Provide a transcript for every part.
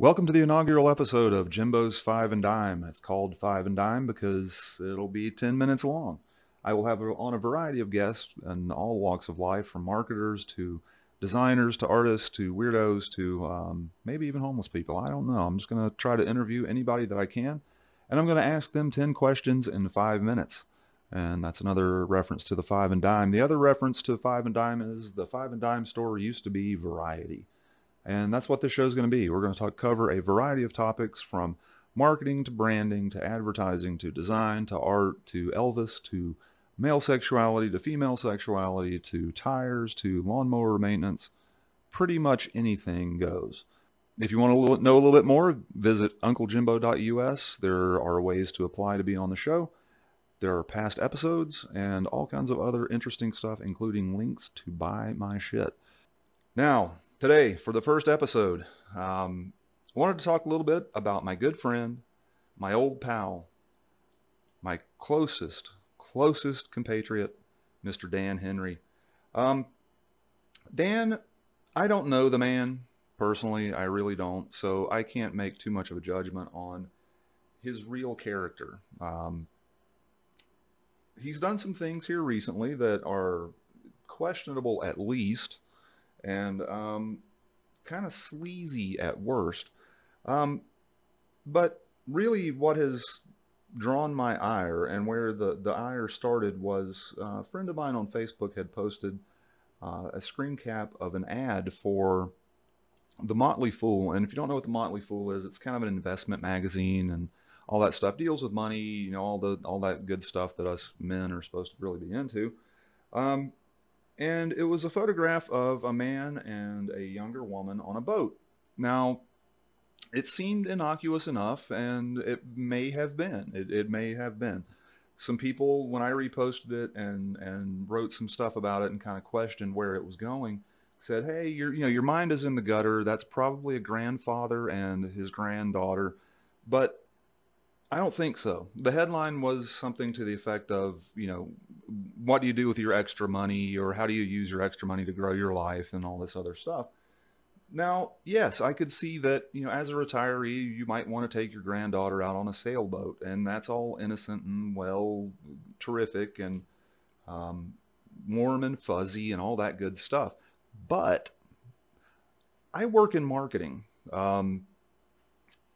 Welcome to the inaugural episode of Jimbo's Five and Dime. It's called Five and Dime because it'll be 10 minutes long. I will have on a variety of guests in all walks of life, from marketers to designers to artists to weirdos to um, maybe even homeless people. I don't know. I'm just going to try to interview anybody that I can, and I'm going to ask them 10 questions in five minutes. And that's another reference to the Five and Dime. The other reference to Five and Dime is the Five and Dime store used to be Variety. And that's what this show is going to be. We're going to talk, cover a variety of topics from marketing to branding to advertising to design to art to Elvis to male sexuality to female sexuality to tires to lawnmower maintenance. Pretty much anything goes. If you want to know a little bit more, visit unclejimbo.us. There are ways to apply to be on the show. There are past episodes and all kinds of other interesting stuff, including links to buy my shit. Now, today, for the first episode, um, I wanted to talk a little bit about my good friend, my old pal, my closest, closest compatriot, Mr. Dan Henry. Um, Dan, I don't know the man personally. I really don't. So I can't make too much of a judgment on his real character. Um, he's done some things here recently that are questionable at least and um, kind of sleazy at worst. Um, but really, what has drawn my ire and where the, the ire started was uh, a friend of mine on Facebook had posted uh, a screen cap of an ad for the Motley Fool. And if you don't know what the Motley Fool is, it's kind of an investment magazine and all that stuff deals with money, you know, all the all that good stuff that us men are supposed to really be into. Um, and it was a photograph of a man and a younger woman on a boat. Now, it seemed innocuous enough, and it may have been. It, it may have been. Some people, when I reposted it and and wrote some stuff about it and kind of questioned where it was going, said, "Hey, your you know your mind is in the gutter. That's probably a grandfather and his granddaughter." But I don't think so. The headline was something to the effect of, you know, what do you do with your extra money or how do you use your extra money to grow your life and all this other stuff. Now, yes, I could see that, you know, as a retiree, you might want to take your granddaughter out on a sailboat, and that's all innocent and well, terrific and um, warm and fuzzy and all that good stuff. But I work in marketing, um,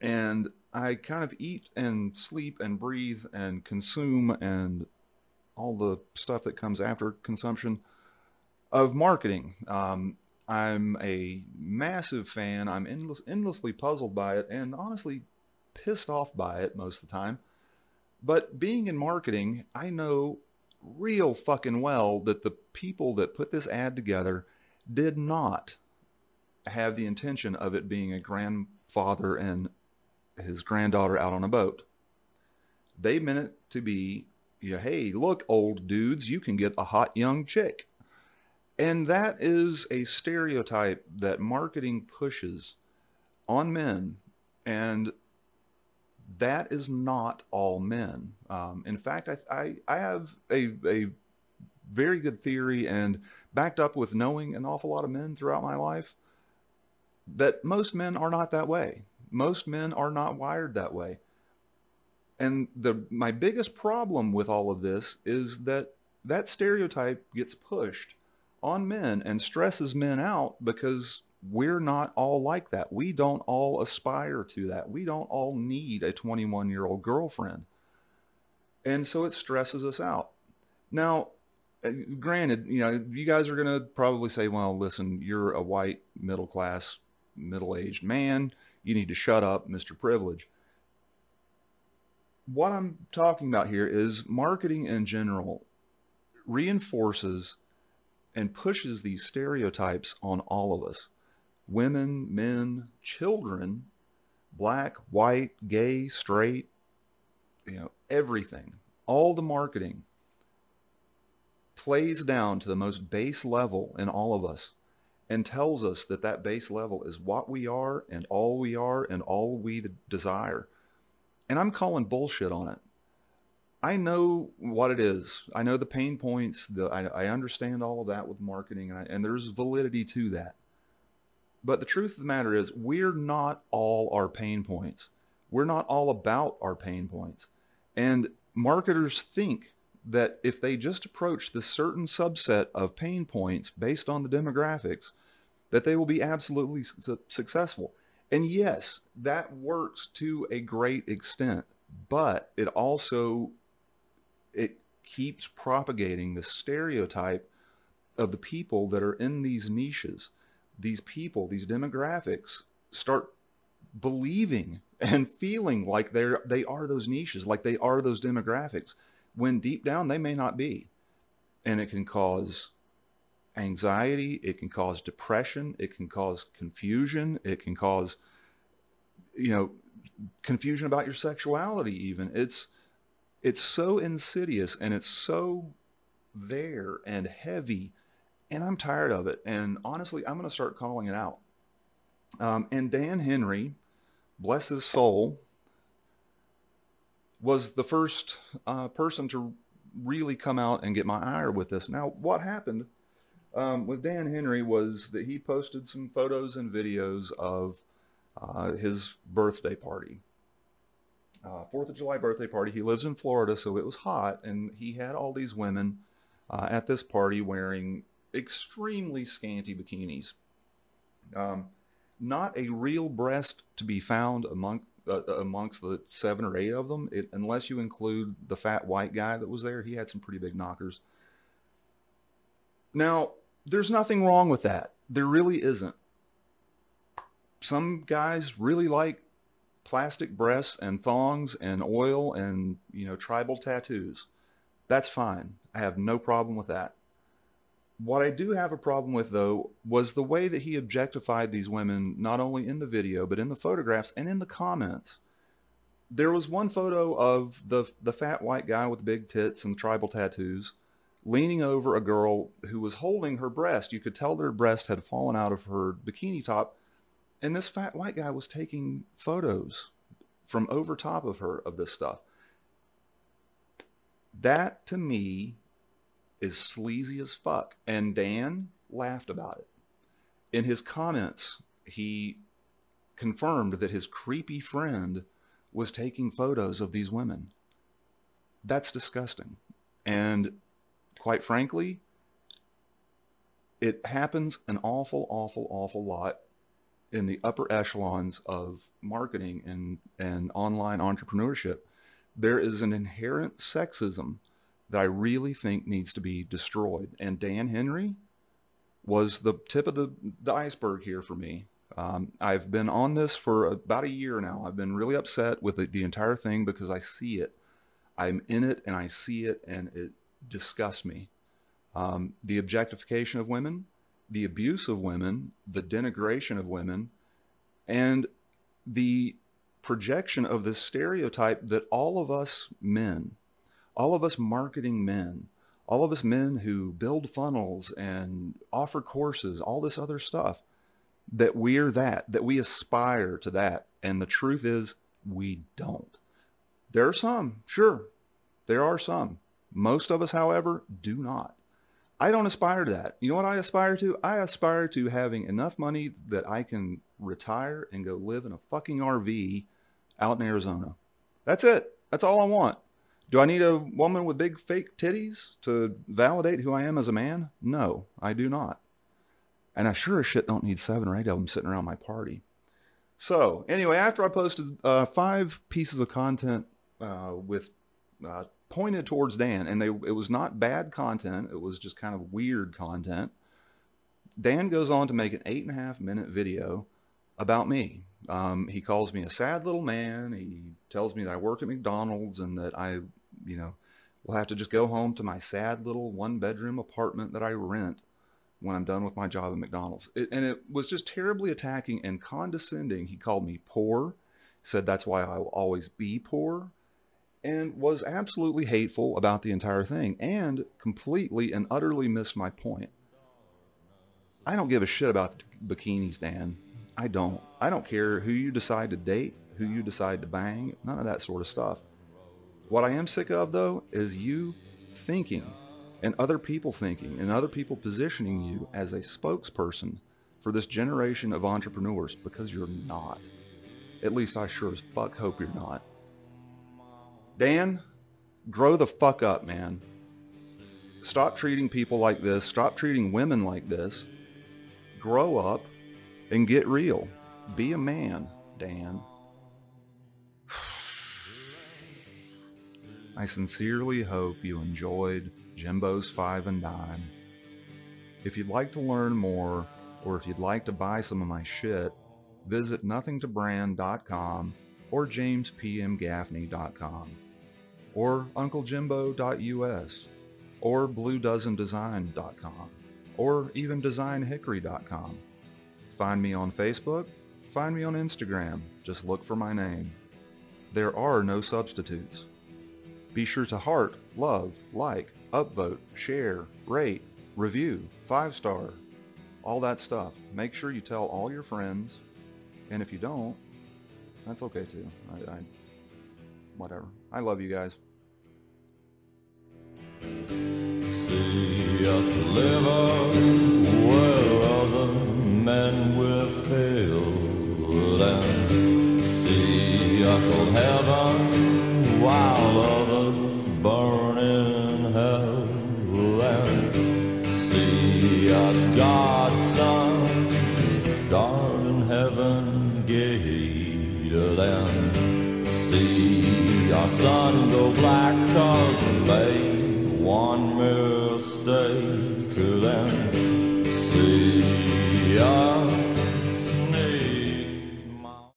and I kind of eat and sleep and breathe and consume and all the stuff that comes after consumption of marketing. Um, I'm a massive fan. I'm endless, endlessly puzzled by it and honestly pissed off by it most of the time. But being in marketing, I know real fucking well that the people that put this ad together did not have the intention of it being a grandfather and his granddaughter out on a boat. They meant it to be, know, hey, look, old dudes, you can get a hot young chick. And that is a stereotype that marketing pushes on men. And that is not all men. Um, in fact, I, I, I have a, a very good theory and backed up with knowing an awful lot of men throughout my life that most men are not that way. Most men are not wired that way. And the my biggest problem with all of this is that that stereotype gets pushed on men and stresses men out because we're not all like that. We don't all aspire to that. We don't all need a 21 year old girlfriend. And so it stresses us out. Now, uh, granted, you know, you guys are going to probably say, well, listen, you're a white, middle class, middle aged man. You need to shut up, Mr. Privilege. What I'm talking about here is marketing in general reinforces and pushes these stereotypes on all of us women, men, children, black, white, gay, straight, you know, everything. All the marketing plays down to the most base level in all of us and tells us that that base level is what we are and all we are and all we desire. And I'm calling bullshit on it. I know what it is. I know the pain points. The, I, I understand all of that with marketing, and, I, and there's validity to that. But the truth of the matter is, we're not all our pain points. We're not all about our pain points. And marketers think that if they just approach this certain subset of pain points based on the demographics, that they will be absolutely su- successful. And yes, that works to a great extent, but it also it keeps propagating the stereotype of the people that are in these niches. These people, these demographics start believing and feeling like they're they are those niches, like they are those demographics, when deep down they may not be. And it can cause anxiety, it can cause depression, it can cause confusion, it can cause you know confusion about your sexuality even. It's it's so insidious and it's so there and heavy and I'm tired of it. And honestly, I'm going to start calling it out. Um, and Dan Henry, bless his soul, was the first uh, person to really come out and get my ire with this. Now, what happened um, with Dan Henry was that he posted some photos and videos of uh, his birthday party. Uh, Fourth of July birthday party. He lives in Florida, so it was hot, and he had all these women uh, at this party wearing extremely scanty bikinis. Um, not a real breast to be found among uh, amongst the seven or eight of them, it, unless you include the fat white guy that was there. He had some pretty big knockers. Now, there's nothing wrong with that. There really isn't. Some guys really like plastic breasts and thongs and oil and, you know, tribal tattoos. That's fine. I have no problem with that. What I do have a problem with, though, was the way that he objectified these women, not only in the video, but in the photographs and in the comments. There was one photo of the, the fat white guy with big tits and tribal tattoos leaning over a girl who was holding her breast. You could tell her breast had fallen out of her bikini top. And this fat white guy was taking photos from over top of her of this stuff. That to me is sleazy as fuck. And Dan laughed about it. In his comments, he confirmed that his creepy friend was taking photos of these women. That's disgusting. And quite frankly, it happens an awful, awful, awful lot in the upper echelons of marketing and, and online entrepreneurship. There is an inherent sexism that I really think needs to be destroyed. And Dan Henry was the tip of the, the iceberg here for me. Um, I've been on this for about a year now. I've been really upset with the, the entire thing because I see it. I'm in it and I see it and it disgusts me. Um, the objectification of women, the abuse of women, the denigration of women, and the projection of this stereotype that all of us men all of us marketing men, all of us men who build funnels and offer courses, all this other stuff, that we're that, that we aspire to that. And the truth is, we don't. There are some, sure, there are some. Most of us, however, do not. I don't aspire to that. You know what I aspire to? I aspire to having enough money that I can retire and go live in a fucking RV out in Arizona. That's it. That's all I want. Do I need a woman with big fake titties to validate who I am as a man? No, I do not. And I sure as shit don't need seven or eight of them sitting around my party. So anyway, after I posted uh, five pieces of content uh, with uh, pointed towards Dan, and they it was not bad content. It was just kind of weird content. Dan goes on to make an eight and a half minute video about me. Um, he calls me a sad little man. He tells me that I work at McDonald's and that I you know, will have to just go home to my sad little one bedroom apartment that I rent when I'm done with my job at McDonald's. It, and it was just terribly attacking and condescending. He called me poor, said that's why I will always be poor, and was absolutely hateful about the entire thing and completely and utterly missed my point. I don't give a shit about bikinis, Dan. I don't. I don't care who you decide to date, who you decide to bang, none of that sort of stuff. What I am sick of, though, is you thinking and other people thinking and other people positioning you as a spokesperson for this generation of entrepreneurs because you're not. At least I sure as fuck hope you're not. Dan, grow the fuck up, man. Stop treating people like this. Stop treating women like this. Grow up and get real. Be a man, Dan. I sincerely hope you enjoyed Jimbo's Five and Dime. If you'd like to learn more, or if you'd like to buy some of my shit, visit nothingtobrand.com or jamespmgaffney.com or unclejimbo.us or bluedozendesign.com or even designhickory.com. Find me on Facebook, find me on Instagram, just look for my name. There are no substitutes. Be sure to heart, love, like, upvote, share, rate, review, five star, all that stuff. Make sure you tell all your friends, and if you don't, that's okay too. I, I whatever. I love you guys. See us deliver where other men will fail, and see us hold heaven while others burn in hell, and see us God's sun go black cause